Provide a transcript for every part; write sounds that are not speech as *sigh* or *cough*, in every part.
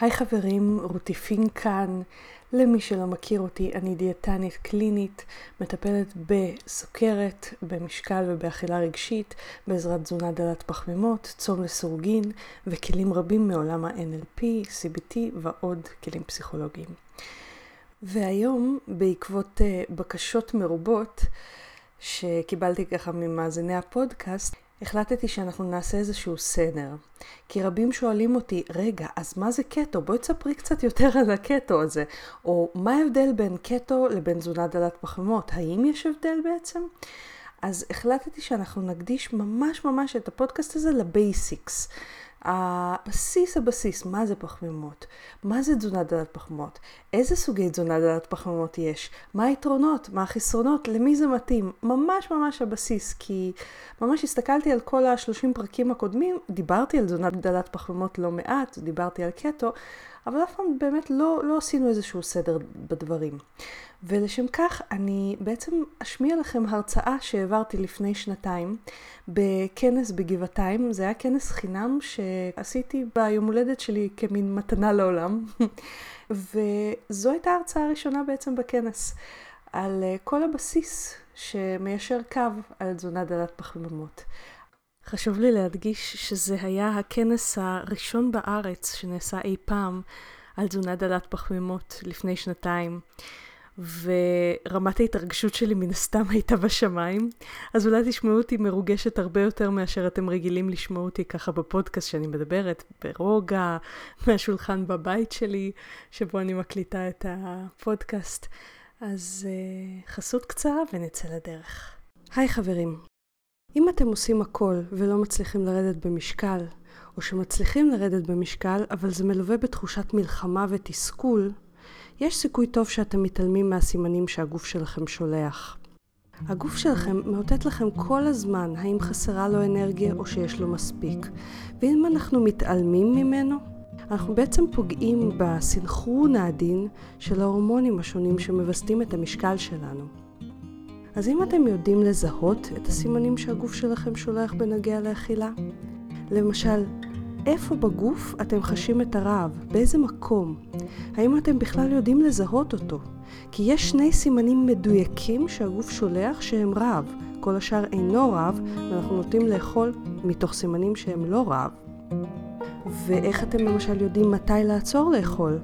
היי חברים, רותי פינק כאן. למי שלא מכיר אותי, אני דיאטנית קלינית, מטפלת בסוכרת, במשקל ובאכילה רגשית, בעזרת תזונה דלת פחמימות, צום לסורגין וכלים רבים מעולם ה-NLP, CBT ועוד כלים פסיכולוגיים. והיום, בעקבות uh, בקשות מרובות שקיבלתי ככה ממאזיני הפודקאסט, החלטתי שאנחנו נעשה איזשהו סדר. כי רבים שואלים אותי, רגע, אז מה זה קטו? בואי תספרי קצת יותר על הקטו הזה. או מה ההבדל בין קטו לבין תזונה דלת פחמימות? האם יש הבדל בעצם? אז החלטתי שאנחנו נקדיש ממש ממש את הפודקאסט הזה לבייסיקס. הבסיס הבסיס, מה זה פחמימות? מה זה תזונה דלת פחמימות? איזה סוגי תזונה דלת פחמימות יש? מה היתרונות? מה החסרונות? למי זה מתאים? ממש ממש הבסיס, כי ממש הסתכלתי על כל השלושים פרקים הקודמים, דיברתי על תזונה דלת פחמימות לא מעט, דיברתי על קטו, אבל אף פעם באמת לא, לא עשינו איזשהו סדר בדברים. ולשם כך אני בעצם אשמיע לכם הרצאה שהעברתי לפני שנתיים בכנס בגבעתיים. זה היה כנס חינם שעשיתי ביום הולדת שלי כמין מתנה לעולם. *laughs* וזו הייתה ההרצאה הראשונה בעצם בכנס, על אה, כל הבסיס שמיישר קו על תזונה דלת פחמימות. חשוב לי להדגיש שזה היה הכנס הראשון בארץ שנעשה אי פעם על תזונה דלת פחמימות לפני שנתיים. ורמת ההתרגשות שלי מן הסתם הייתה בשמיים, אז אולי תשמעו אותי מרוגשת הרבה יותר מאשר אתם רגילים לשמוע אותי ככה בפודקאסט שאני מדברת ברוגע, *laughs* מהשולחן בבית שלי, שבו אני מקליטה את הפודקאסט. אז uh, חסות קצרה ונצא לדרך. היי חברים, אם אתם עושים הכל ולא מצליחים לרדת במשקל, או שמצליחים לרדת במשקל, אבל זה מלווה בתחושת מלחמה ותסכול, יש סיכוי טוב שאתם מתעלמים מהסימנים שהגוף שלכם שולח. הגוף שלכם מאותת לכם כל הזמן האם חסרה לו אנרגיה או שיש לו מספיק. ואם אנחנו מתעלמים ממנו, אנחנו בעצם פוגעים בסנכרון העדין של ההורמונים השונים שמווסתים את המשקל שלנו. אז אם אתם יודעים לזהות את הסימנים שהגוף שלכם שולח בנוגע לאכילה, למשל, איפה בגוף אתם חשים את הרעב? באיזה מקום? האם אתם בכלל יודעים לזהות אותו? כי יש שני סימנים מדויקים שהגוף שולח שהם רעב. כל השאר אינו רעב, ואנחנו נוטים לאכול מתוך סימנים שהם לא רעב. ואיך אתם למשל יודעים מתי לעצור לאכול?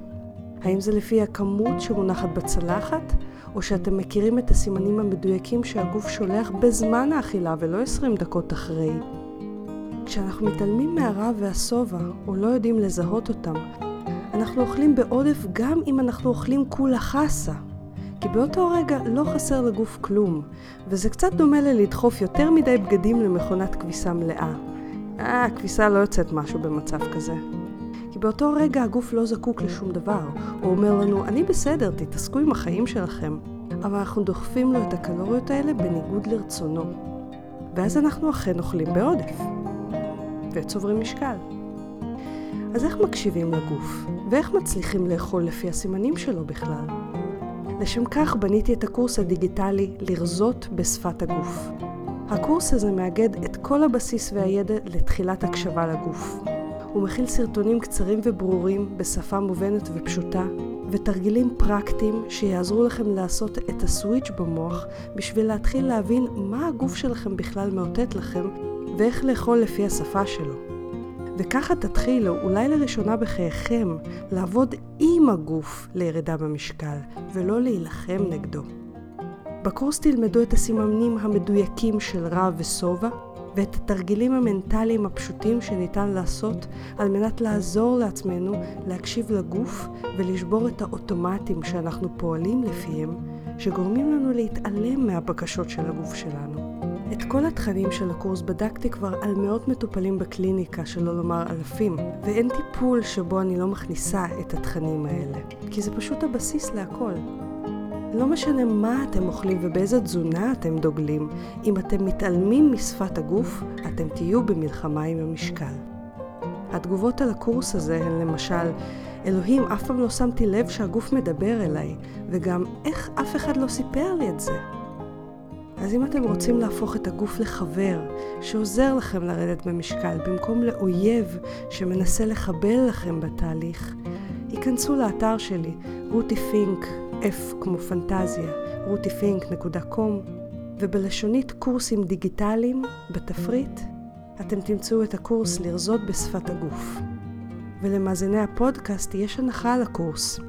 האם זה לפי הכמות שמונחת בצלחת, או שאתם מכירים את הסימנים המדויקים שהגוף שולח בזמן האכילה ולא 20 דקות אחרי? כשאנחנו מתעלמים מהרעב והשובע, או לא יודעים לזהות אותם, אנחנו אוכלים בעודף גם אם אנחנו אוכלים כולה חסה. כי באותו רגע לא חסר לגוף כלום, וזה קצת דומה ללדחוף יותר מדי בגדים למכונת כביסה מלאה. אה, הכביסה לא יוצאת משהו במצב כזה. כי באותו רגע הגוף לא זקוק לשום דבר. הוא אומר לנו, אני בסדר, תתעסקו עם החיים שלכם. אבל אנחנו דוחפים לו את הקלוריות האלה בניגוד לרצונו. ואז אנחנו אכן אוכלים בעודף. וצוברים משקל. אז איך מקשיבים לגוף? ואיך מצליחים לאכול לפי הסימנים שלו בכלל? לשם כך בניתי את הקורס הדיגיטלי לרזות בשפת הגוף. הקורס הזה מאגד את כל הבסיס והידע לתחילת הקשבה לגוף. הוא מכיל סרטונים קצרים וברורים בשפה מובנת ופשוטה, ותרגילים פרקטיים שיעזרו לכם לעשות את הסוויץ' במוח בשביל להתחיל להבין מה הגוף שלכם בכלל מאותת לכם ואיך לאכול לפי השפה שלו. וככה תתחילו, אולי לראשונה בחייכם, לעבוד עם הגוף לירידה במשקל, ולא להילחם נגדו. בקורס תלמדו את הסימנים המדויקים של רע ושובע, ואת התרגילים המנטליים הפשוטים שניתן לעשות על מנת לעזור לעצמנו להקשיב לגוף ולשבור את האוטומטים שאנחנו פועלים לפיהם, שגורמים לנו להתעלם מהבקשות של הגוף שלנו. את כל התכנים של הקורס בדקתי כבר על מאות מטופלים בקליניקה, שלא לומר אלפים, ואין טיפול שבו אני לא מכניסה את התכנים האלה, כי זה פשוט הבסיס להכל. לא משנה מה אתם אוכלים ובאיזה תזונה אתם דוגלים, אם אתם מתעלמים משפת הגוף, אתם תהיו במלחמה עם המשקל. התגובות על הקורס הזה הן למשל, אלוהים, אף פעם לא שמתי לב שהגוף מדבר אליי, וגם איך אף אחד לא סיפר לי את זה. אז אם אתם רוצים להפוך את הגוף לחבר, שעוזר לכם לרדת במשקל, במקום לאויב שמנסה לחבל לכם בתהליך, היכנסו לאתר שלי, רותי פינק, F כמו פנטזיה, rutifink.com, ובלשונית קורסים דיגיטליים, בתפריט, אתם תמצאו את הקורס לרזות בשפת הגוף. ולמאזיני הפודקאסט יש הנחה על הקורס.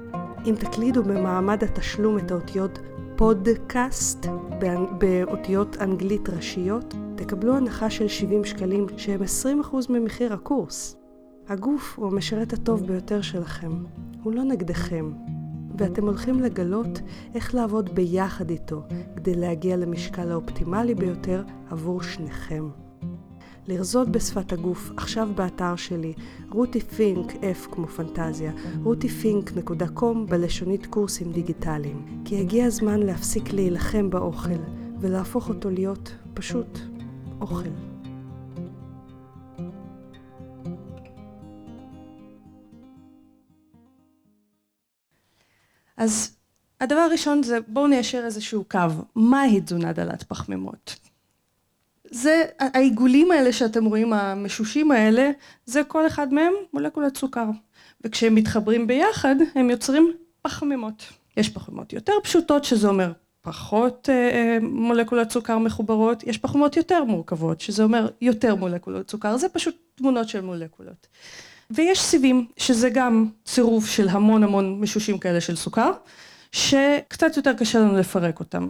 אם תקלידו במעמד התשלום את האותיות פודקאסט באותיות אנגלית ראשיות, תקבלו הנחה של 70 שקלים שהם 20% ממחיר הקורס. הגוף הוא המשרת הטוב ביותר שלכם, הוא לא נגדכם, ואתם הולכים לגלות איך לעבוד ביחד איתו כדי להגיע למשקל האופטימלי ביותר עבור שניכם. לרזות בשפת הגוף, עכשיו באתר שלי, רותי פינק, F כמו פנטזיה, rutifink.com בלשונית קורסים דיגיטליים. כי הגיע הזמן להפסיק להילחם באוכל, ולהפוך אותו להיות פשוט אוכל. אז הדבר הראשון זה בואו ניישר איזשהו קו, מהי תזונה דלת פחמימות? זה, העיגולים האלה שאתם רואים, המשושים האלה, זה כל אחד מהם מולקולת סוכר. וכשהם מתחברים ביחד, הם יוצרים פחמימות. יש פחמימות יותר פשוטות, שזה אומר פחות אה, אה, מולקולות סוכר מחוברות, יש פחמימות יותר מורכבות, שזה אומר יותר מולקולות סוכר, זה פשוט תמונות של מולקולות. ויש סיבים, שזה גם צירוף של המון המון משושים כאלה של סוכר, שקצת יותר קשה לנו לפרק אותם.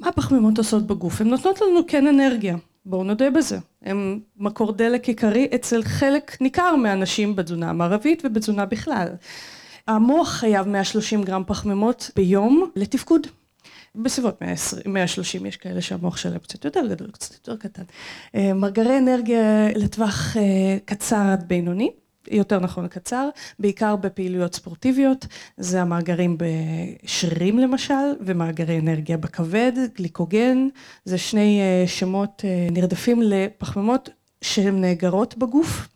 מה הפחמימות עושות בגוף? הן נותנות לנו כן אנרגיה, בואו נודה בזה. הן מקור דלק עיקרי אצל חלק ניכר מהאנשים בתזונה המערבית ובתזונה בכלל. המוח חייב 130 גרם פחמימות ביום לתפקוד. בסביבות 120, 130 יש כאלה שהמוח שלהם קצת יותר גדול, קצת יותר קטן. אה, מרגרי אנרגיה לטווח אה, קצר עד בינוני. יותר נכון קצר, בעיקר בפעילויות ספורטיביות, זה המאגרים בשרירים למשל, ומאגרי אנרגיה בכבד, גליקוגן, זה שני אה, שמות נרדפים לפחמימות שהן נאגרות בגוף.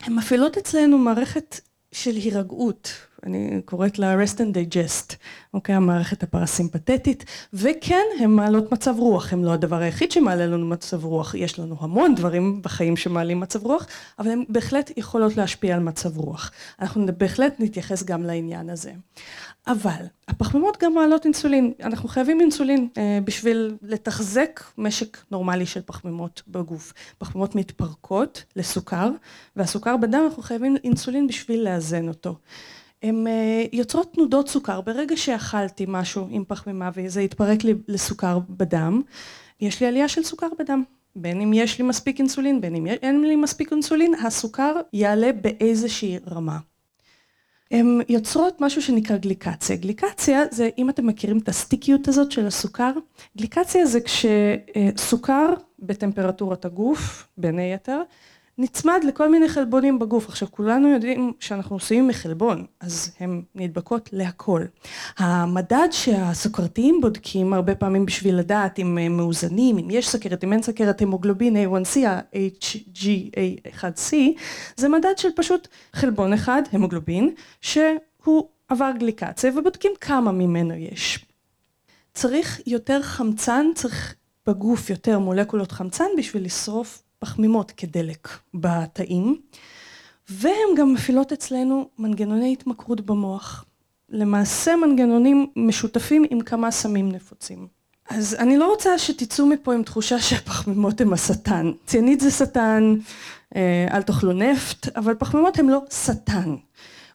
הן מפעילות אצלנו מערכת של הירגעות, אני קוראת לה rest and digest, אוקיי, המערכת הפרסימפטית, וכן, הן מעלות מצב רוח, הן לא הדבר היחיד שמעלה לנו מצב רוח, יש לנו המון דברים בחיים שמעלים מצב רוח, אבל הן בהחלט יכולות להשפיע על מצב רוח. אנחנו בהחלט נתייחס גם לעניין הזה. אבל הפחמימות גם מעלות אינסולין, אנחנו חייבים אינסולין אה, בשביל לתחזק משק נורמלי של פחמימות בגוף. פחמימות מתפרקות לסוכר, והסוכר בדם אנחנו חייבים אינסולין בשביל לאזן אותו. הן אה, יוצרות תנודות סוכר, ברגע שאכלתי משהו עם פחמימה וזה התפרק לי לסוכר בדם, יש לי עלייה של סוכר בדם. בין אם יש לי מספיק אינסולין, בין אם אין לי מספיק אינסולין, הסוכר יעלה באיזושהי רמה. הן יוצרות משהו שנקרא גליקציה. גליקציה זה, אם אתם מכירים את הסטיקיות הזאת של הסוכר, גליקציה זה כשסוכר בטמפרטורת הגוף, בין היתר, נצמד לכל מיני חלבונים בגוף. עכשיו כולנו יודעים שאנחנו עושים מחלבון, אז הן נדבקות להכל. המדד שהסוכרתיים בודקים הרבה פעמים בשביל לדעת אם הם מאוזנים, אם יש סכרת, אם אין סכרת, המוגלובין A1C, ה-HGA1C, זה מדד של פשוט חלבון אחד, המוגלובין, שהוא עבר גליקציה ובודקים כמה ממנו יש. צריך יותר חמצן, צריך בגוף יותר מולקולות חמצן בשביל לשרוף פחמימות כדלק בתאים, והן גם מפעילות אצלנו מנגנוני התמכרות במוח. למעשה מנגנונים משותפים עם כמה סמים נפוצים. אז אני לא רוצה שתצאו מפה עם תחושה שהפחמימות הם השטן. ציינית זה שטן, אה, אל תאכלו נפט, אבל פחמימות הם לא שטן.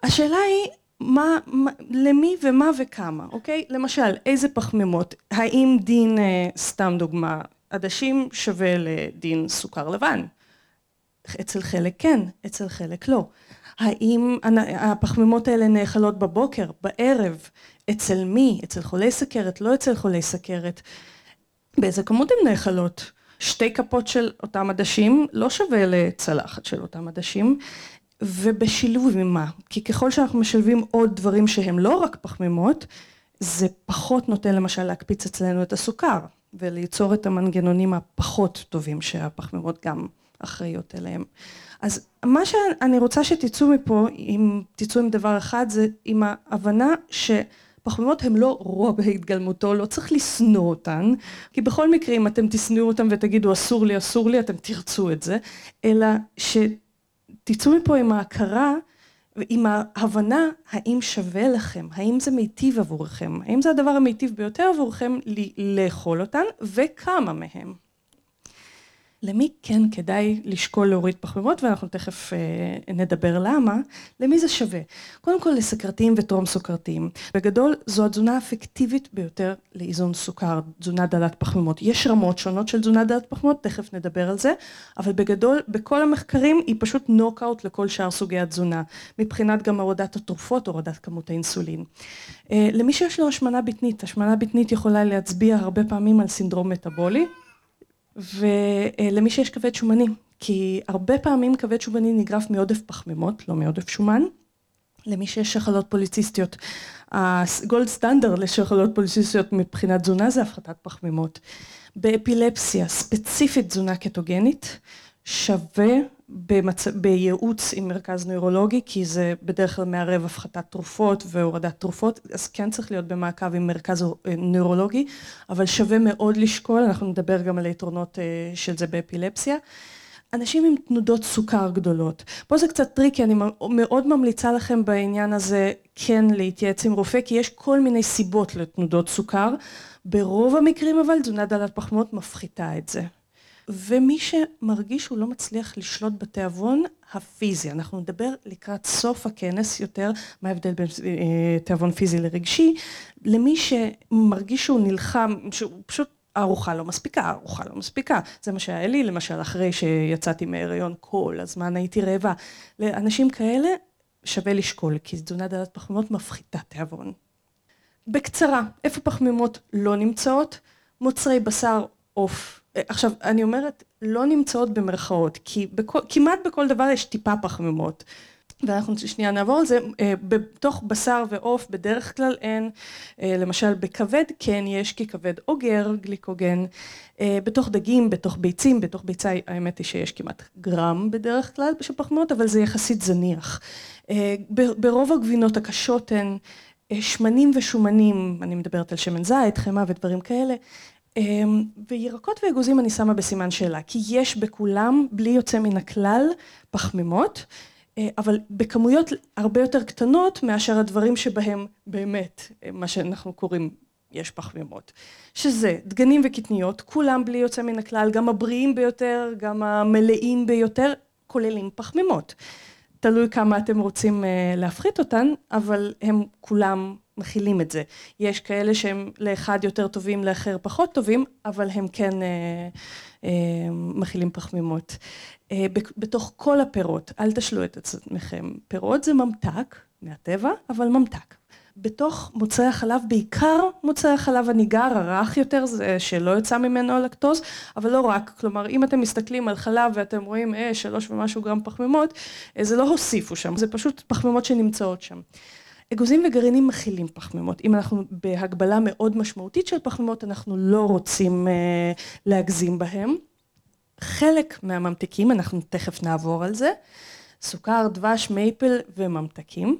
השאלה היא מה, מה, למי ומה וכמה, אוקיי? למשל, איזה פחמימות? האם דין, אה, סתם דוגמה, עדשים שווה לדין סוכר לבן. אצל חלק כן, אצל חלק לא. האם הפחמימות האלה נאכלות בבוקר, בערב, אצל מי, אצל חולי סכרת, לא אצל חולי סכרת. באיזה כמות הן נאכלות? שתי כפות של אותם עדשים לא שווה לצלחת של אותם עדשים ובשילוב עם מה? כי ככל שאנחנו משלבים עוד דברים שהם לא רק פחמימות זה פחות נותן למשל להקפיץ אצלנו את הסוכר וליצור את המנגנונים הפחות טובים שהפחמימות גם אחראיות אליהם. אז מה שאני רוצה שתצאו מפה, אם תצאו עם דבר אחד, זה עם ההבנה שפחמימות הן לא רוע בהתגלמותו, לא צריך לשנוא אותן, כי בכל מקרה אם אתם תשנאו אותן ותגידו אסור לי, אסור לי, אתם תרצו את זה, אלא שתצאו מפה עם ההכרה עם ההבנה האם שווה לכם, האם זה מיטיב עבורכם, האם זה הדבר המיטיב ביותר עבורכם לאכול אותן? וכמה מהם. למי כן כדאי לשקול להוריד פחמימות ואנחנו תכף אה, נדבר למה, למי זה שווה? קודם כל לסכרתיים וטרום סוכרתיים. בגדול זו התזונה האפקטיבית ביותר לאיזון סוכר, תזונה דלת פחמימות. יש רמות שונות של תזונה דלת פחמימות, תכף נדבר על זה, אבל בגדול בכל המחקרים היא פשוט נוקאוט לכל שאר סוגי התזונה, מבחינת גם הורדת התרופות, הורדת כמות האינסולין. אה, למי שיש לו השמנה בטנית, השמנה בטנית יכולה להצביע הרבה פעמים על סינדרום מטאבולי. ולמי שיש כבד שומני, כי הרבה פעמים כבד שומני נגרף מעודף פחמימות, לא מעודף שומן. למי שיש שחלות פוליציסטיות, הגולד סטנדרט לשחלות פוליציסטיות מבחינת תזונה זה הפחתת פחמימות. באפילפסיה, ספציפית תזונה קטוגנית, שווה במצ... בייעוץ עם מרכז נוירולוגי, כי זה בדרך כלל מערב הפחתת תרופות והורדת תרופות, אז כן צריך להיות במעקב עם מרכז אה, נוירולוגי, אבל שווה מאוד לשקול, אנחנו נדבר גם על היתרונות אה, של זה באפילפסיה. אנשים עם תנודות סוכר גדולות. פה זה קצת טריקי, אני מאוד ממליצה לכם בעניין הזה כן להתייעץ עם רופא, כי יש כל מיני סיבות לתנודות סוכר. ברוב המקרים אבל תזונה דלת פחמות מפחיתה את זה. ומי שמרגיש שהוא לא מצליח לשלוט בתיאבון הפיזי, אנחנו נדבר לקראת סוף הכנס יותר מה ההבדל בין אה, תיאבון פיזי לרגשי, למי שמרגיש שהוא נלחם, שהוא פשוט הארוחה לא מספיקה, הארוחה לא מספיקה, זה מה שהיה לי למשל אחרי שיצאתי מהריון כל הזמן הייתי רעבה, לאנשים כאלה שווה לשקול כי תזונה דלת פחמימות מפחיתה תיאבון. בקצרה, איפה פחמימות לא נמצאות? מוצרי בשר, עוף עכשיו אני אומרת לא נמצאות במרכאות כי בכל, כמעט בכל דבר יש טיפה פחמימות. ואנחנו שנייה נעבור על זה, אה, בתוך בשר ועוף בדרך כלל אין, אה, למשל בכבד כן יש כי כבד אוגר גליקוגן, אה, בתוך דגים, בתוך ביצים, בתוך ביצה האמת היא שיש כמעט גרם בדרך כלל של פחמימות אבל זה יחסית זניח, ברוב הגבינות הקשות הן שמנים ושומנים, אני מדברת על שמן זית, חמאה ודברים כאלה, וירקות ואגוזים אני שמה בסימן שאלה, כי יש בכולם, בלי יוצא מן הכלל, פחמימות, אה, אבל בכמויות הרבה יותר קטנות מאשר הדברים שבהם באמת, אה, מה שאנחנו קוראים, יש פחמימות. שזה דגנים וקטניות, כולם בלי יוצא מן הכלל, גם הבריאים ביותר, גם המלאים ביותר, כוללים פחמימות. תלוי כמה אתם רוצים אה, להפחית אותן, אבל הם כולם מכילים את זה. יש כאלה שהם לאחד יותר טובים, לאחר פחות טובים, אבל הם כן אה, אה, מכילים פחמימות. אה, בתוך כל הפירות, אל תשלו את עצמכם, פירות זה ממתק מהטבע, אבל ממתק. בתוך מוצרי החלב, בעיקר מוצרי החלב הניגר, הרך יותר, זה שלא יוצא ממנו הלקטוז, אבל לא רק, כלומר אם אתם מסתכלים על חלב ואתם רואים אה, שלוש ומשהו גרם פחמימות, אה, זה לא הוסיפו שם, זה פשוט פחמימות שנמצאות שם. אגוזים וגרעינים מכילים פחמימות, אם אנחנו בהגבלה מאוד משמעותית של פחמימות אנחנו לא רוצים אה, להגזים בהם. חלק מהממתיקים, אנחנו תכף נעבור על זה, סוכר, דבש, מייפל וממתקים.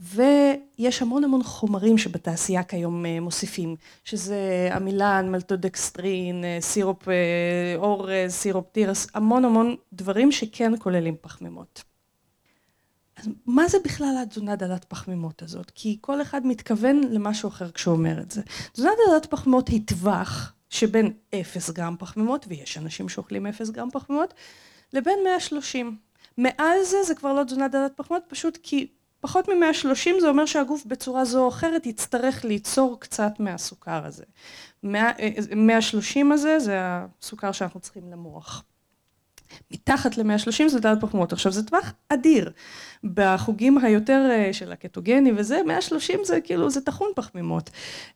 ויש המון המון חומרים שבתעשייה כיום אה, מוסיפים, שזה עמילן, מלטודקסטרין, אה, סירופ אורז, סירופ תירס, המון המון דברים שכן כוללים פחמימות. אז מה זה בכלל התזונה דלת פחמימות הזאת? כי כל אחד מתכוון למשהו אחר כשהוא אומר את זה. תזונה דלת פחמימות היא טווח שבין 0 גרם פחמימות, ויש אנשים שאוכלים 0 גרם פחמימות, לבין 130. מעל זה זה כבר לא תזונה דלת פחמימות, פשוט כי פחות מ-130 זה אומר שהגוף בצורה זו או אחרת יצטרך ליצור קצת מהסוכר הזה. 130 הזה זה הסוכר שאנחנו צריכים למוח. מתחת ל-130 זה דלת פחמימות. עכשיו זה טווח אדיר. בחוגים היותר אה, של הקטוגני וזה, 130 זה כאילו, זה טחון פחמימות.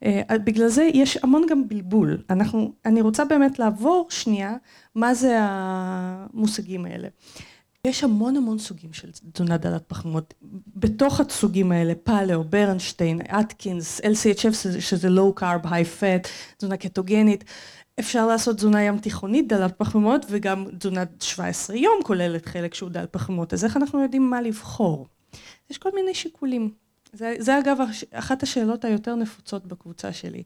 אה, בגלל זה יש המון גם בלבול. אנחנו, אני רוצה באמת לעבור שנייה, מה זה המושגים האלה. יש המון המון סוגים של תזונה דלת פחמימות. בתוך הסוגים האלה, פאלאו, ברנשטיין, אטקינס, LCHF שזה low carb, high fat, תזונה קטוגנית. אפשר לעשות תזונה ים תיכונית דלת פחמימות וגם תזונת 17 יום כוללת חלק שהוא דל פחמימות, אז איך אנחנו יודעים מה לבחור? יש כל מיני שיקולים. זה, זה אגב אחת השאלות היותר נפוצות בקבוצה שלי.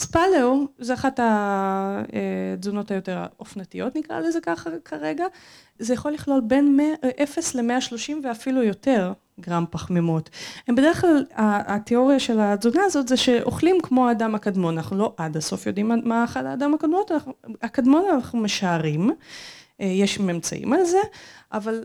אז פאלאו זה אחת התזונות היותר אופנתיות נקרא לזה ככה כרגע. זה יכול לכלול בין 100, 0 ל-130 ואפילו יותר גרם פחמימות. הם בדרך כלל, התיאוריה של התזונה הזאת זה שאוכלים כמו האדם הקדמון, אנחנו לא עד הסוף יודעים מה אכל האדם הקדמון, הקדמון אנחנו משערים, אה, יש ממצאים על זה, אבל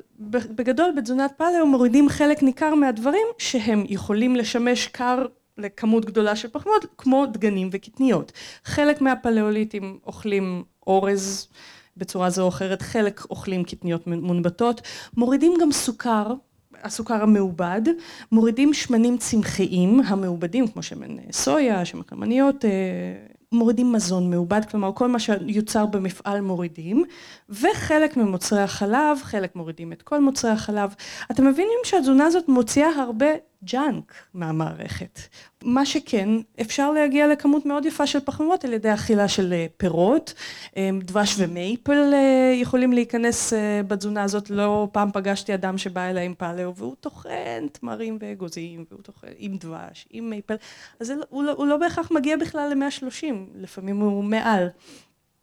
בגדול בתזונת פאלאו מורידים חלק ניכר מהדברים שהם יכולים לשמש קר לכמות גדולה של פחמימות, כמו דגנים וקטניות. חלק מהפלאוליטים אוכלים אורז בצורה זו או אחרת, חלק אוכלים קטניות מונבטות, מורידים גם סוכר הסוכר המעובד, מורידים שמנים צמחיים המעובדים כמו שמן סויה, שמן קלמניות, אה, מורידים מזון מעובד, כלומר כל מה שיוצר במפעל מורידים, וחלק ממוצרי החלב, חלק מורידים את כל מוצרי החלב. אתם מבינים שהתזונה הזאת מוציאה הרבה ג'אנק מהמערכת. מה שכן, אפשר להגיע לכמות מאוד יפה של פחמימות על ידי אכילה של אה, פירות, אה, דבש ומייפל אה, יכולים להיכנס בתזונה הזאת, לא פעם פגשתי אדם שבא אליי עם פאלאו והוא טוחן תמרים ואגוזים, והוא טוחן עם דבש, עם מייפל, אז לא, הוא, לא, הוא לא בהכרח מגיע בכלל ל-130, לפעמים הוא מעל.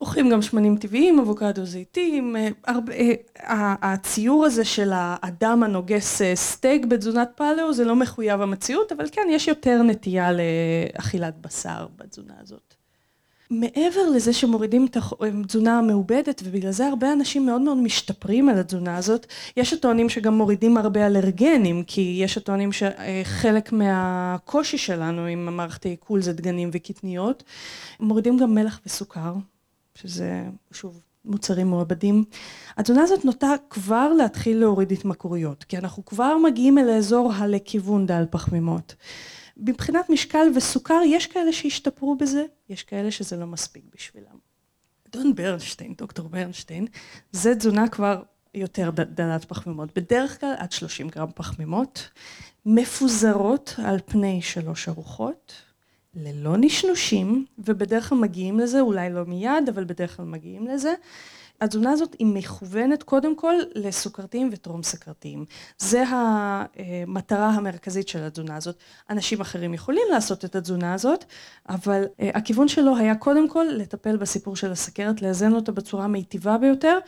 אוכלים גם שמנים טבעיים, אבוקדו, זיתים, אה, אה, הציור הזה של האדם הנוגס אה, סטייק בתזונת פאלאו זה לא מחויב המציאות, אבל כן, יש יותר נטייה לאכילת בשר בתזונה הזאת. מעבר לזה שמורידים את התזונה המעובדת, ובגלל זה הרבה אנשים מאוד מאוד משתפרים על התזונה הזאת, יש הטוענים שגם מורידים הרבה אלרגנים, כי יש הטוענים שחלק מהקושי שלנו עם המערכת העיכול זה דגנים וקטניות, מורידים גם מלח וסוכר. שזה שוב מוצרים מעובדים. התזונה הזאת נוטה כבר להתחיל להוריד התמכרויות, כי אנחנו כבר מגיעים אל האזור הלכיוון דל פחמימות. מבחינת משקל וסוכר, יש כאלה שהשתפרו בזה, יש כאלה שזה לא מספיק בשבילם. אדון ברנשטיין, דוקטור ברנשטיין, זה תזונה כבר יותר דלת פחמימות, בדרך כלל עד 30 גרם פחמימות, מפוזרות על פני שלוש ארוחות, ללא נשנושים, ובדרך כלל מגיעים לזה, אולי לא מיד, אבל בדרך כלל מגיעים לזה. התזונה הזאת היא מכוונת קודם כל לסוכרתיים וטרום סכרתיים. זה המטרה המרכזית של התזונה הזאת. אנשים אחרים יכולים לעשות את התזונה הזאת, אבל אה, הכיוון שלו היה קודם כל לטפל בסיפור של הסכרת, לאזן אותה בצורה המיטיבה ביותר,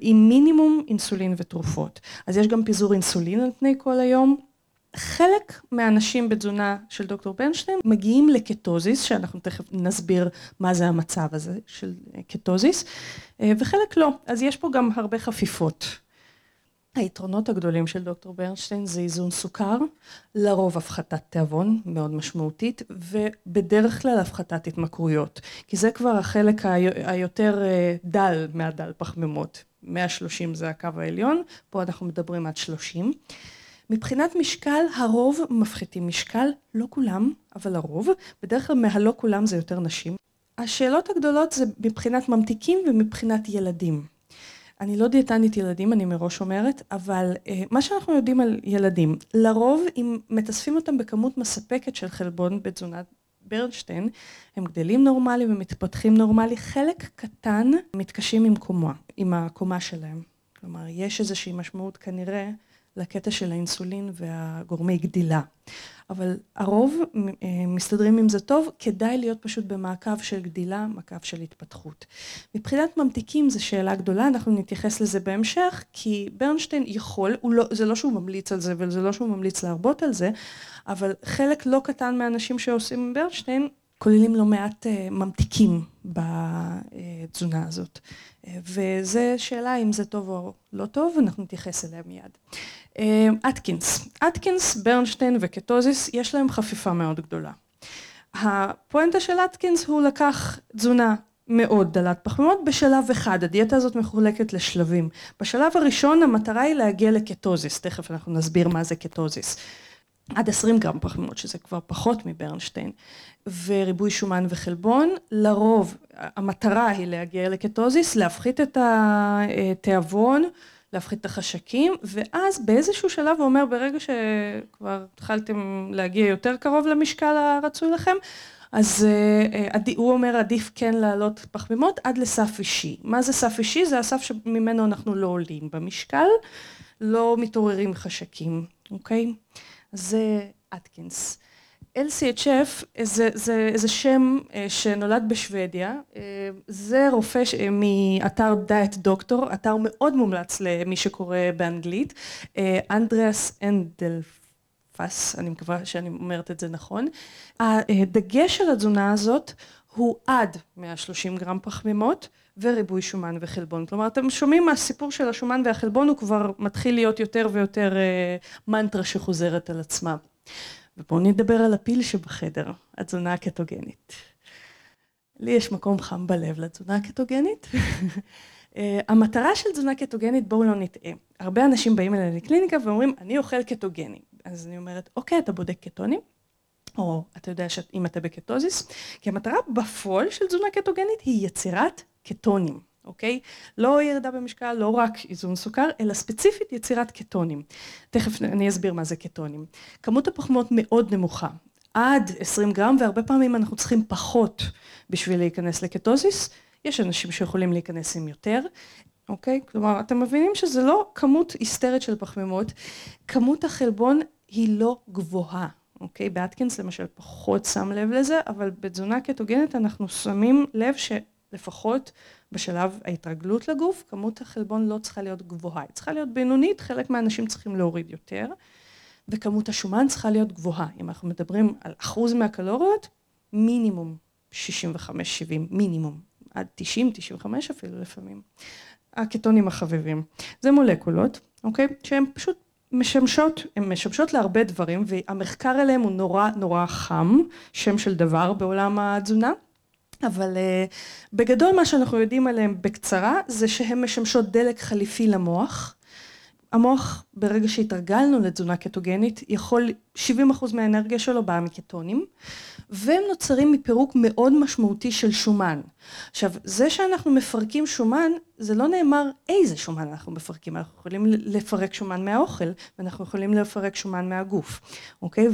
עם מינימום אינסולין ותרופות. אז יש גם פיזור אינסולין על פני כל היום. חלק מהאנשים בתזונה של דוקטור ברנשטיין מגיעים לקטוזיס, שאנחנו תכף נסביר מה זה המצב הזה של קטוזיס, אה, וחלק לא. אז יש פה גם הרבה חפיפות. היתרונות הגדולים של דוקטור ברנשטיין זה איזון סוכר, לרוב הפחתת תיאבון מאוד משמעותית, ובדרך כלל הפחתת התמכרויות, כי זה כבר החלק היותר אה, דל מהדל פחמימות. 130 זה הקו העליון, פה אנחנו מדברים עד 30. מבחינת משקל הרוב מפחיתים משקל, לא כולם, אבל הרוב, בדרך כלל מהלא כולם זה יותר נשים. השאלות הגדולות זה מבחינת ממתיקים ומבחינת ילדים. אני לא דיאטנית ילדים, אני מראש אומרת, אבל אה, מה שאנחנו יודעים על ילדים, לרוב אם מתאספים אותם בכמות מספקת של חלבון בתזונת ברנשטיין, הם גדלים נורמלי ומתפתחים נורמלי, חלק קטן מתקשים עם קומה, עם הקומה שלהם. כלומר, יש איזושהי משמעות כנראה לקטע של האינסולין והגורמי גדילה. אבל הרוב אה, מסתדרים עם זה טוב, כדאי להיות פשוט במעקב של גדילה, מעקב של התפתחות. מבחינת ממתיקים זו שאלה גדולה, אנחנו נתייחס לזה בהמשך, כי ברנשטיין יכול, לא, זה לא שהוא ממליץ על זה וזה לא שהוא ממליץ להרבות על זה, אבל חלק לא קטן מהאנשים שעושים ברנשטיין כוללים לא מעט uh, ממתיקים בתזונה הזאת. Uh, וזו שאלה אם זה טוב או לא טוב, אנחנו נתייחס אליה מיד. אטקינס, אטקינס, ברנשטיין וקטוזיס, יש להם חפיפה מאוד גדולה. הפואנטה של אטקינס הוא לקח תזונה מאוד דלת פחמימות בשלב אחד, הדיאטה הזאת מחולקת לשלבים. בשלב הראשון המטרה היא להגיע לקטוזיס, תכף אנחנו נסביר מה זה קטוזיס. עד 20 גרם פחמימות, שזה כבר פחות מברנשטיין, וריבוי שומן וחלבון, לרוב המטרה היא להגיע לקטוזיס, להפחית את התיאבון, להפחית את החשקים, ואז באיזשהו שלב הוא אומר ברגע שכבר התחלתם להגיע יותר קרוב למשקל הרצוי לכם, אז uh, הוא אומר עדיף כן לעלות פחמימות עד לסף אישי. מה זה סף אישי? זה הסף שממנו אנחנו לא עולים במשקל, לא מתעוררים חשקים, אוקיי? זה אטקינס. LCHF זה, זה, זה שם אה, שנולד בשוודיה, אה, זה רופא מאתר דיאט דוקטור, אתר מאוד מומלץ למי שקורא באנגלית, אנדריאס אנדלפס, אני מקווה שאני אומרת את זה נכון. הדגש של התזונה הזאת הוא עד 130 גרם פחמימות וריבוי שומן וחלבון. כלומר, אתם שומעים מהסיפור של השומן והחלבון, הוא כבר מתחיל להיות יותר ויותר אה, מנטרה שחוזרת על עצמה. ובואו נדבר על הפיל שבחדר, התזונה הקטוגנית. לי יש מקום חם בלב לתזונה הקטוגנית. *laughs* אה, המטרה של תזונה קטוגנית, בואו לא נטעה. הרבה אנשים באים אליי לקליניקה ואומרים, אני אוכל קטוגני. אז אני אומרת, אוקיי, אתה בודק קטונים? או אתה יודע אם אתה בקטוזיס? כי המטרה בפועל של תזונה קטוגנית היא יצירת קטונים. אוקיי? לא ירידה במשקל, לא רק איזון סוכר, אלא ספציפית יצירת קטונים. תכף אני אסביר מה זה קטונים. כמות הפחמות מאוד נמוכה, עד 20 גרם, והרבה פעמים אנחנו צריכים פחות בשביל להיכנס לקטוזיס. יש אנשים שיכולים להיכנס עם יותר, אוקיי? כלומר, אתם מבינים שזה לא כמות היסטרית של פחמימות, כמות החלבון היא לא גבוהה. אוקיי? באטקינס למשל פחות שם לב לזה, אבל בתזונה קטוגנית אנחנו שמים לב שלפחות בשלב ההתרגלות לגוף, כמות החלבון לא צריכה להיות גבוהה, היא צריכה להיות בינונית, חלק מהאנשים צריכים להוריד יותר, וכמות השומן צריכה להיות גבוהה. אם אנחנו מדברים על אחוז מהקלוריות, מינימום 65-70, מינימום, עד 90-95 אפילו לפעמים. הקטונים החביבים. זה מולקולות, אוקיי? שהן פשוט משמשות, הן משמשות להרבה דברים, והמחקר עליהן הוא נורא נורא חם, שם של דבר בעולם התזונה. אבל uh, בגדול מה שאנחנו יודעים עליהם בקצרה זה שהן משמשות דלק חליפי למוח. המוח ברגע שהתרגלנו לתזונה קטוגנית יכול 70% מהאנרגיה שלו באה מקטונים והם נוצרים מפירוק מאוד משמעותי של שומן. עכשיו זה שאנחנו מפרקים שומן זה לא נאמר איזה שומן אנחנו מפרקים אנחנו יכולים לפרק שומן מהאוכל ואנחנו יכולים לפרק שומן מהגוף אוקיי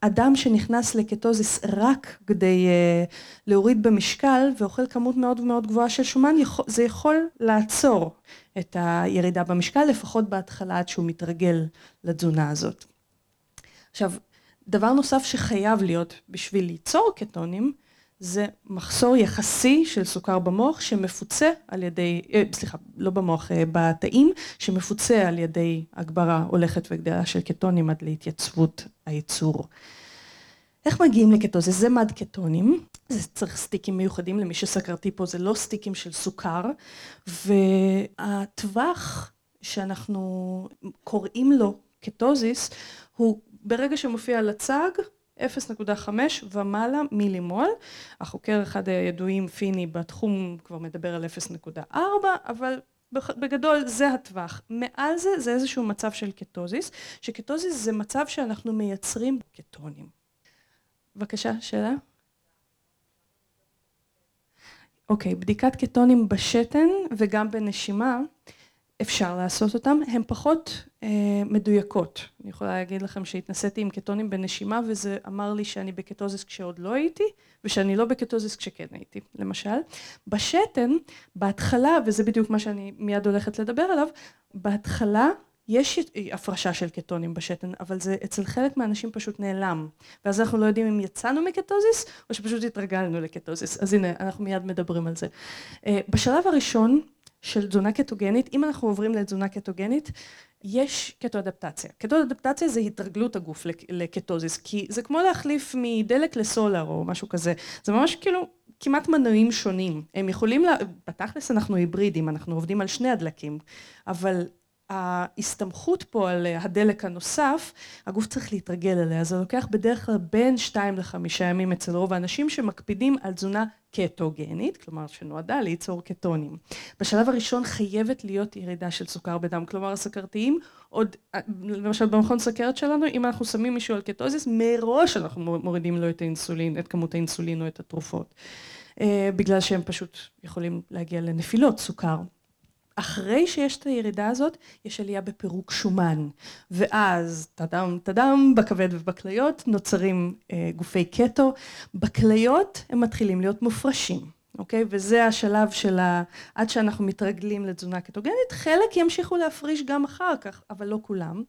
אדם שנכנס לקטוזיס רק כדי uh, להוריד במשקל ואוכל כמות מאוד מאוד גבוהה של שומן, יכול, זה יכול לעצור את הירידה במשקל, לפחות בהתחלה עד שהוא מתרגל לתזונה הזאת. עכשיו, דבר נוסף שחייב להיות בשביל ליצור קטונים, זה מחסור יחסי של סוכר במוח שמפוצה על ידי, אה, סליחה, לא במוח, אה, בתאים, שמפוצה על ידי הגברה הולכת וגדלה של קטונים עד להתייצבות הייצור. איך מגיעים לקטוזיס? זה מד קטונים, זה צריך סטיקים מיוחדים למי שסקרתי פה, זה לא סטיקים של סוכר, והטווח שאנחנו קוראים לו קטוזיס, הוא ברגע שמופיע על הצג, 0.5 ומעלה מילימול, החוקר אחד הידועים פיני בתחום כבר מדבר על 0.4 אבל בגדול זה הטווח, מעל זה זה איזשהו מצב של קטוזיס, שקטוזיס זה מצב שאנחנו מייצרים קטונים. בבקשה, שאלה? אוקיי, בדיקת קטונים בשתן וגם בנשימה אפשר לעשות אותם, הן פחות אה, מדויקות. אני יכולה להגיד לכם שהתנסיתי עם קטונים בנשימה וזה אמר לי שאני בקטוזיס כשעוד לא הייתי ושאני לא בקטוזיס כשכן הייתי, למשל. בשתן, בהתחלה, וזה בדיוק מה שאני מיד הולכת לדבר עליו, בהתחלה יש הפרשה של קטונים בשתן, אבל זה אצל חלק מהאנשים פשוט נעלם. ואז אנחנו לא יודעים אם יצאנו מקטוזיס, או שפשוט התרגלנו לקטוזיס. אז הנה, אנחנו מיד מדברים על זה. אה, בשלב הראשון של תזונה קטוגנית, אם אנחנו עוברים לתזונה קטוגנית, יש קטואדפטציה. קטואדפטציה זה התרגלות הגוף לקטוזיס, כי זה כמו להחליף מדלק לסולר או משהו כזה. זה ממש כאילו כמעט מנועים שונים. הם יכולים, לה... בתכלס אנחנו היברידים, אנחנו עובדים על שני הדלקים, אבל ההסתמכות פה על הדלק הנוסף, הגוף צריך להתרגל אליה, זה לוקח בדרך כלל בין שתיים לחמישה ימים אצל רוב האנשים שמקפידים על תזונה קטוגנית, כלומר שנועדה ליצור קטונים. בשלב הראשון חייבת להיות ירידה של סוכר בדם, כלומר הסכרתיים עוד, למשל במכון סכרת שלנו, אם אנחנו שמים מישהו על קטוזיס, מראש אנחנו מורידים לו את האינסולין, את כמות האינסולין או את התרופות, בגלל שהם פשוט יכולים להגיע לנפילות סוכר. אחרי שיש את הירידה הזאת, יש עלייה בפירוק שומן, ואז טאדם טאדם בכבד ובכליות נוצרים אה, גופי קטו, בכליות הם מתחילים להיות מופרשים, אוקיי? וזה השלב של ה... עד שאנחנו מתרגלים לתזונה קטוגנית, חלק ימשיכו להפריש גם אחר כך, אבל לא כולם.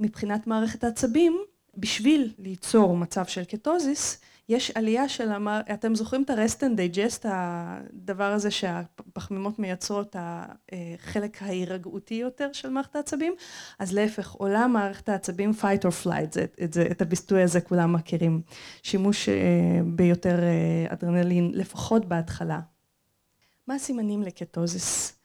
מבחינת מערכת העצבים, בשביל ליצור מצב של קטוזיס, יש עלייה של, אתם זוכרים את ה-rest and digest, הדבר הזה שהפחמימות מייצרות החלק ההירגעותי יותר של מערכת העצבים, אז להפך, עולה מערכת העצבים fight or flight, זה, את, זה, את הביטוי הזה כולם מכירים, שימוש ביותר אדרנלין, לפחות בהתחלה. מה הסימנים לקטוזיס?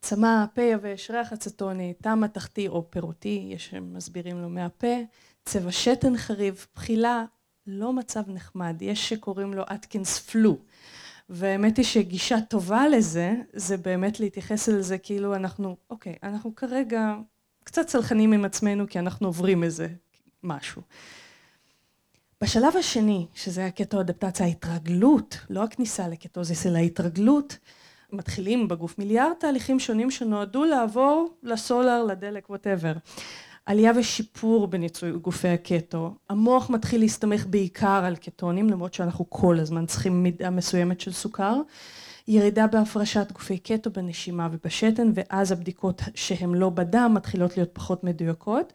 צמא, פה יבש, ריח אצטוני, טעם מתכתי או פירותי, יש שמסבירים לו מהפה, צבע שתן חריב, בחילה, לא מצב נחמד, יש שקוראים לו אטקינס פלו. והאמת היא שגישה טובה לזה, זה באמת להתייחס אל זה כאילו אנחנו, אוקיי, אנחנו כרגע קצת צלחנים עם עצמנו כי אנחנו עוברים איזה משהו. בשלב השני, שזה הקטו אדפטציה, ההתרגלות, לא הכניסה לקטוזיס, אלא ההתרגלות, מתחילים בגוף מיליארד תהליכים שונים שנועדו לעבור לסולר, לדלק, ווטאבר. עלייה ושיפור בניצוי גופי הקטו, המוח מתחיל להסתמך בעיקר על קטונים למרות שאנחנו כל הזמן צריכים מידה מסוימת של סוכר, ירידה בהפרשת גופי קטו בנשימה ובשתן ואז הבדיקות שהן לא בדם מתחילות להיות פחות מדויקות.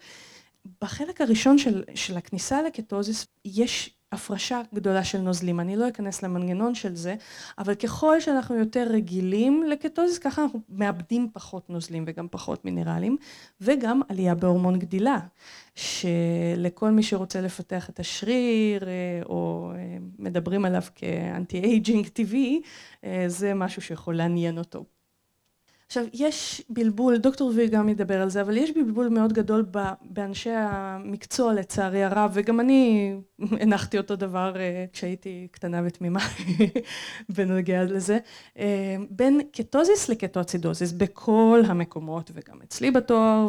בחלק הראשון של, של הכניסה לקטוזיס יש הפרשה גדולה של נוזלים. אני לא אכנס למנגנון של זה, אבל ככל שאנחנו יותר רגילים לקטוזיס, ככה אנחנו מאבדים פחות נוזלים וגם פחות מינרלים, וגם עלייה בהורמון גדילה, שלכל מי שרוצה לפתח את השריר, אה, או אה, מדברים עליו כ anti-aging טבעי, אה, זה משהו שיכול לעניין אותו. עכשיו יש בלבול, דוקטור ויר גם ידבר על זה, אבל יש בלבול מאוד גדול באנשי המקצוע לצערי הרב, וגם אני *laughs* הנחתי אותו דבר אה, כשהייתי קטנה ותמימה *laughs* בנוגע לזה, אה, בין קטוזיס לקטוצידוזיס בכל המקומות, וגם אצלי בתואר,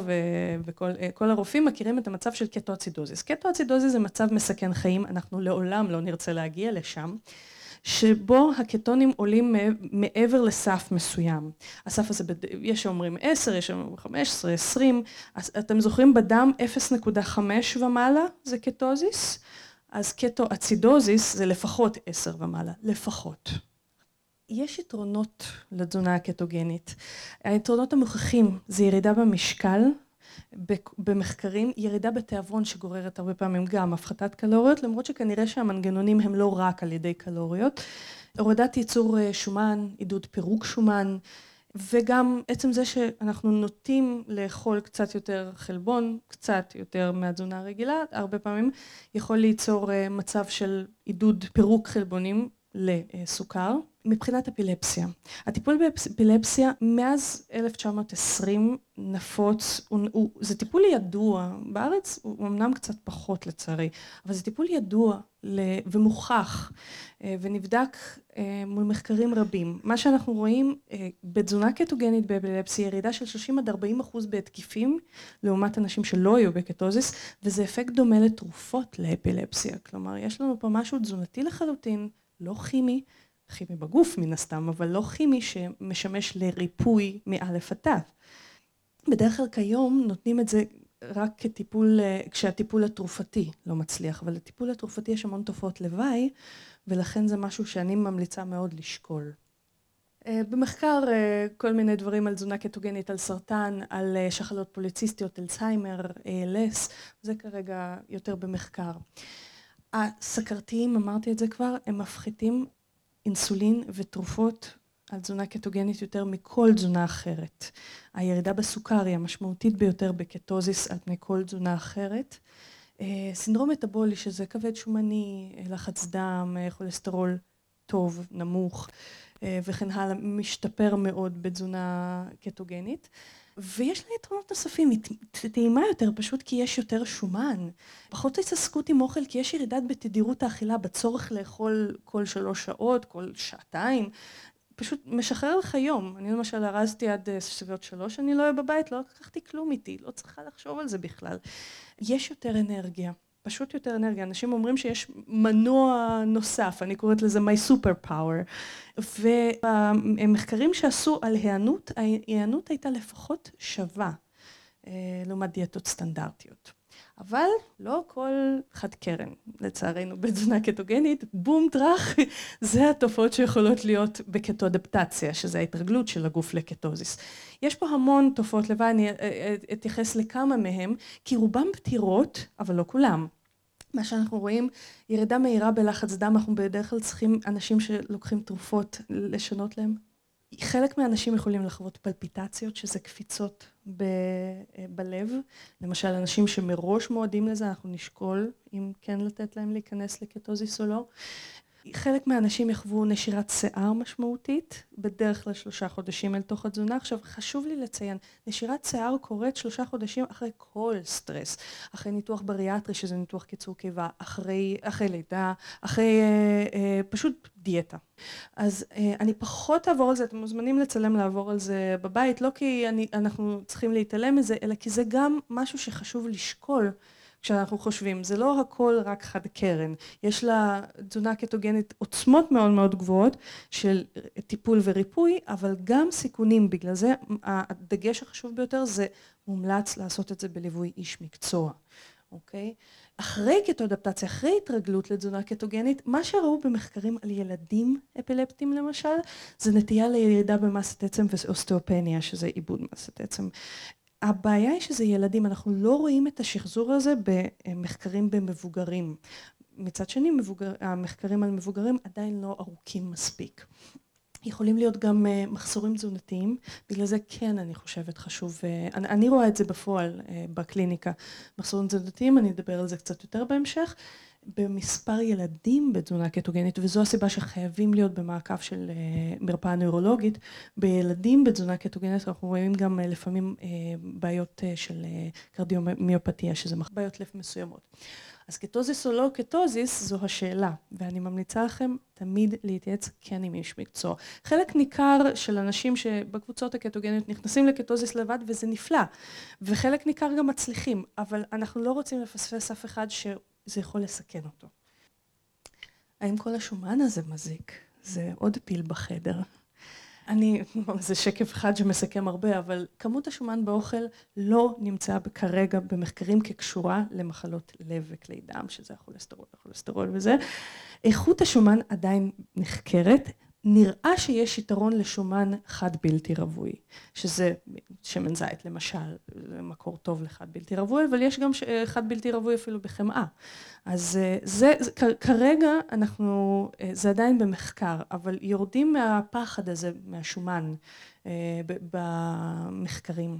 וכל אה, הרופאים מכירים את המצב של קטוצידוזיס. קטוצידוזיס זה מצב מסכן חיים, אנחנו לעולם לא נרצה להגיע לשם. שבו הקטונים עולים מעבר לסף מסוים. הסף הזה, יש שאומרים 10, יש שאומרים 15, 20, אז אתם זוכרים בדם 0.5 ומעלה זה קטוזיס, אז קטואצידוזיס זה לפחות 10 ומעלה, לפחות. יש יתרונות לתזונה הקטוגנית. היתרונות המוכחים זה ירידה במשקל, במחקרים ירידה בתיאבון שגוררת הרבה פעמים גם הפחתת קלוריות, למרות שכנראה שהמנגנונים הם לא רק על ידי קלוריות, הורדת ייצור אה, שומן, עידוד פירוק שומן, וגם עצם זה שאנחנו נוטים לאכול קצת יותר חלבון, קצת יותר מהתזונה הרגילה, הרבה פעמים יכול ליצור אה, מצב של עידוד פירוק חלבונים לסוכר. מבחינת אפילפסיה, הטיפול באפילפסיה מאז 1920 נפוץ, הוא, הוא, זה טיפול ידוע, בארץ הוא אמנם קצת פחות לצערי, אבל זה טיפול ידוע ומוכח אה, ונבדק אה, מול מחקרים רבים. מה שאנחנו רואים אה, בתזונה קטוגנית באפילפסיה ירידה של 30 עד 40 אחוז בהתקיפים לעומת אנשים שלא היו בקטוזיס וזה אפקט דומה לתרופות לאפילפסיה, כלומר יש לנו פה משהו תזונתי לחלוטין, לא כימי, כימי בגוף מן הסתם, אבל לא כימי שמשמש לריפוי מאלף עד תו. בדרך כלל כיום נותנים את זה רק כטיפול, כשהטיפול התרופתי לא מצליח, אבל לטיפול התרופתי יש המון תופעות לוואי, ולכן זה משהו שאני ממליצה מאוד לשקול. אה, במחקר אה, כל מיני דברים על תזונה קטוגנית, על סרטן, על אה, שחלות פוליציסטיות, אלצהיימר, ALS, זה כרגע יותר במחקר. הסכרתיים, אמרתי את זה כבר, הם מפחיתים אינסולין ותרופות על תזונה קטוגנית יותר מכל תזונה אחרת. הירידה בסוכר היא המשמעותית ביותר בקטוזיס על פני כל תזונה אחרת. אה, סינדרום מטאבולי שזה כבד שומני, לחץ דם, כולסטרול טוב, נמוך, וכן הלאה, משתפר מאוד בתזונה קטוגנית. ויש לה יתרונות נוספים, היא טעימה יותר פשוט כי יש יותר שומן, פחות התעסקות עם אוכל כי יש ירידת בתדירות האכילה בצורך לאכול כל שלוש שעות, כל שעתיים, פשוט משחרר לך יום. אני למשל ארזתי עד סביבות שלוש, אני לא אהיה בבית, לא לקחתי כלום איתי, לא צריכה לחשוב על זה בכלל. יש יותר אנרגיה. פשוט יותר אנרגיה. אנשים אומרים שיש מנוע נוסף, אני קוראת לזה my super power. ובמחקרים שעשו על היענות, ההיענות הייתה לפחות שווה אה, לעומת דיאטות סטנדרטיות. אבל לא כל חד קרן, לצערנו, בתזונה קטוגנית, בום טראח, *laughs* זה התופעות שיכולות להיות בקטואדפטציה, שזה ההתרגלות של הגוף לקטוזיס. יש פה המון תופעות לוואי, אני אתייחס לכמה מהם, כי רובם פתירות, אבל לא כולם. מה שאנחנו רואים, ירידה מהירה בלחץ דם, אנחנו בדרך כלל צריכים אנשים שלוקחים תרופות לשנות להם. חלק מהאנשים יכולים לחוות פלפיטציות, שזה קפיצות ב, בלב. למשל, אנשים שמראש מועדים לזה, אנחנו נשקול אם כן לתת להם להיכנס לקטוזיס או לא. חלק מהאנשים יחוו נשירת שיער משמעותית, בדרך כלל שלושה חודשים אל תוך התזונה. עכשיו, חשוב לי לציין, נשירת שיער קורית שלושה חודשים אחרי כל סטרס, אחרי ניתוח בריאטרי, שזה ניתוח קיצור קיבה, אחרי, אחרי לידה, אחרי אה, אה, פשוט דיאטה. אז אה, אני פחות אעבור על זה, אתם מוזמנים לצלם לעבור על זה בבית, לא כי אני, אנחנו צריכים להתעלם מזה, אלא כי זה גם משהו שחשוב לשקול. כשאנחנו חושבים, זה לא הכל רק חד קרן, יש לתזונה קטוגנית עוצמות מאוד מאוד גבוהות של טיפול וריפוי, אבל גם סיכונים, בגלל זה הדגש החשוב ביותר זה מומלץ לעשות את זה בליווי איש מקצוע, אוקיי? אחרי קטואדפטציה, אחרי התרגלות לתזונה קטוגנית, מה שראו במחקרים על ילדים אפילפטיים למשל, זה נטייה לירידה במסת עצם ואוסטאופניה, שזה עיבוד מסת עצם. הבעיה היא שזה ילדים, אנחנו לא רואים את השחזור הזה במחקרים במבוגרים. מצד שני, מבוגר, המחקרים על מבוגרים עדיין לא ארוכים מספיק. יכולים להיות גם uh, מחסורים תזונתיים, בגלל זה כן אני חושבת חשוב, uh, אני, אני רואה את זה בפועל uh, בקליניקה, מחסורים תזונתיים, אני אדבר על זה קצת יותר בהמשך, במספר ילדים בתזונה קטוגנית, וזו הסיבה שחייבים להיות במעקב של uh, מרפאה נוירולוגית. בילדים בתזונה קטוגנית אנחנו רואים גם uh, לפעמים uh, בעיות של קרדיומיופתיה, שזה בעיות לב מסוימות. אז קטוזיס או לא קטוזיס זו השאלה, ואני ממליצה לכם תמיד להתייעץ כן עם איש מקצוע. חלק ניכר של אנשים שבקבוצות הקטוגניות נכנסים לקטוזיס לבד וזה נפלא, וחלק ניכר גם מצליחים, אבל אנחנו לא רוצים לפספס אף אחד ש... זה יכול לסכן אותו. האם כל השומן הזה מזיק? זה עוד פיל בחדר. אני, זה שקף אחד שמסכם הרבה, אבל כמות השומן באוכל לא נמצאה כרגע במחקרים כקשורה למחלות לב וכלי דם, שזה הכולסטרול, הכולסטרול וזה. איכות השומן עדיין נחקרת, נראה שיש יתרון לשומן חד בלתי רווי, שזה שמן זית למשל, זה מקור טוב לחד בלתי רווי, אבל יש גם חד בלתי רווי אפילו בחמאה. אז אה, זה, זה כרגע אנחנו, אה, זה עדיין במחקר, אבל יורדים מהפחד הזה, מהשומן, אה, במחקרים.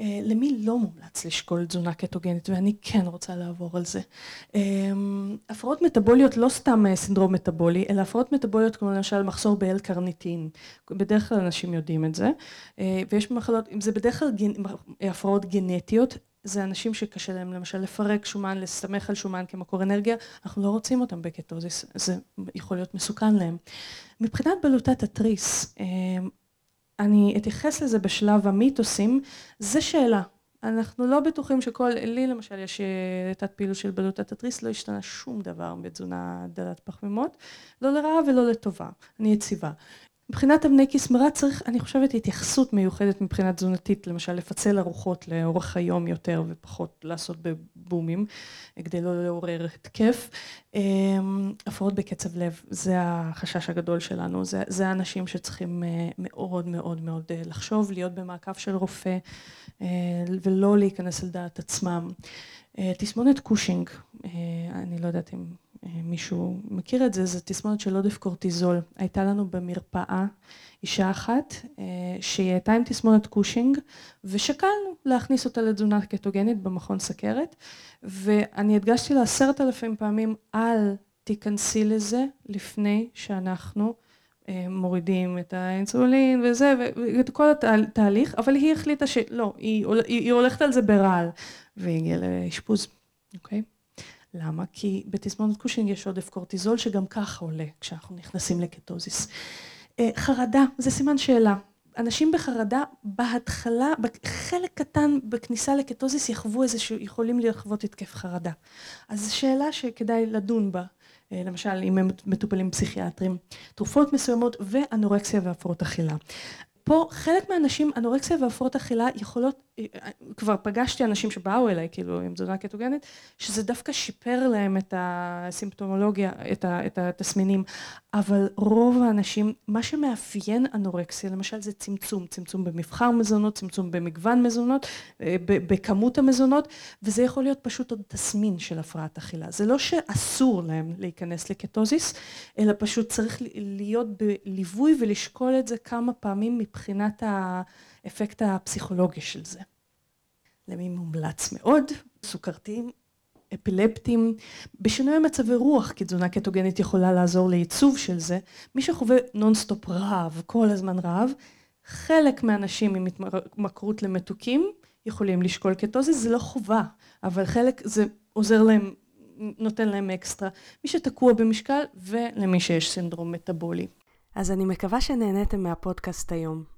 אה, למי לא מומלץ לשקול תזונה קטוגנית ואני כן רוצה לעבור על זה. אמ, הפרעות מטבוליות לא סתם אה, סינדרום מטבולי אלא הפרעות מטבוליות כמו למשל מחסור באל קרניטין, בדרך כלל אנשים יודעים את זה אה, ויש מחלות, אם זה בדרך כלל גנ... הפרעות גנטיות זה אנשים שקשה להם למשל לפרק שומן, לסמך על שומן כמקור אנרגיה, אנחנו לא רוצים אותם בקטוזיס, זה יכול להיות מסוכן להם. מבחינת בלוטת התריס, אני אתייחס לזה בשלב המיתוסים, זה שאלה. אנחנו לא בטוחים שכל, לי למשל יש אה, תת פעילות של בלוטת התריס, לא השתנה שום דבר בתזונה דלת פחמימות, לא לרעה ולא לטובה, אני יציבה. מבחינת אבני כיס מרה צריך, אני חושבת, התייחסות מיוחדת מבחינה תזונתית, למשל לפצל ארוחות לאורך היום יותר ופחות לעשות בבומים, כדי לא לעורר התקף. אמ, הפרעות בקצב לב, זה החשש הגדול שלנו, זה, זה האנשים שצריכים אה, מאוד מאוד מאוד אה, לחשוב, להיות במעקב של רופא אה, ולא להיכנס על דעת עצמם. תסמונת קושינג, אני לא יודעת אם מישהו מכיר את זה, זה תסמונת של עודף קורטיזול. הייתה לנו במרפאה אישה אחת שהיא הייתה עם תסמונת קושינג ושקלנו להכניס אותה לתזונה קטוגנית במכון סכרת ואני הדגשתי לה עשרת אלפים פעמים אל תיכנסי לזה לפני שאנחנו מורידים את האינסולין וזה, ואת כל התהליך, אבל היא החליטה שלא, היא, היא הולכת על זה ברעל, והיא הגיעה לאשפוז, אוקיי? למה? כי בתסמונת קושינג יש עודף קורטיזול שגם ככה עולה כשאנחנו נכנסים לקטוזיס. חרדה זה סימן שאלה. אנשים בחרדה בהתחלה, חלק קטן בכניסה לקטוזיס יחוו איזשהו, יכולים לחוות התקף חרדה. אז זו שאלה שכדאי לדון בה, למשל אם הם מטופלים פסיכיאטרים, תרופות מסוימות ואנורקסיה והפרעות אכילה. פה חלק מהאנשים, אנורקסיה והפרעות אכילה יכולות, כבר פגשתי אנשים שבאו אליי כאילו עם תזונה קטוגנית, שזה דווקא שיפר להם את הסימפטומולוגיה, את, את התסמינים, אבל רוב האנשים, מה שמאפיין אנורקסיה למשל זה צמצום, צמצום במבחר מזונות, צמצום במגוון מזונות, בכמות המזונות, וזה יכול להיות פשוט עוד תסמין של הפרעת אכילה. זה לא שאסור להם להיכנס לקטוזיס, אלא פשוט צריך להיות בליווי ולשקול את זה כמה פעמים מבחינת האפקט הפסיכולוגי של זה. למי מומלץ מאוד, סוכרתיים, אפילפטים, בשינוי מצבי רוח, כי תזונה קטוגנית יכולה לעזור לייצוב של זה, מי שחווה נונסטופ רעב, כל הזמן רעב, חלק מהאנשים עם התמכרות למתוקים יכולים לשקול קטוזיס, זה לא חובה, אבל חלק זה עוזר להם, נותן להם אקסטרה, מי שתקוע במשקל ולמי שיש סינדרום מטאבולי. אז אני מקווה שנהניתם מהפודקאסט היום.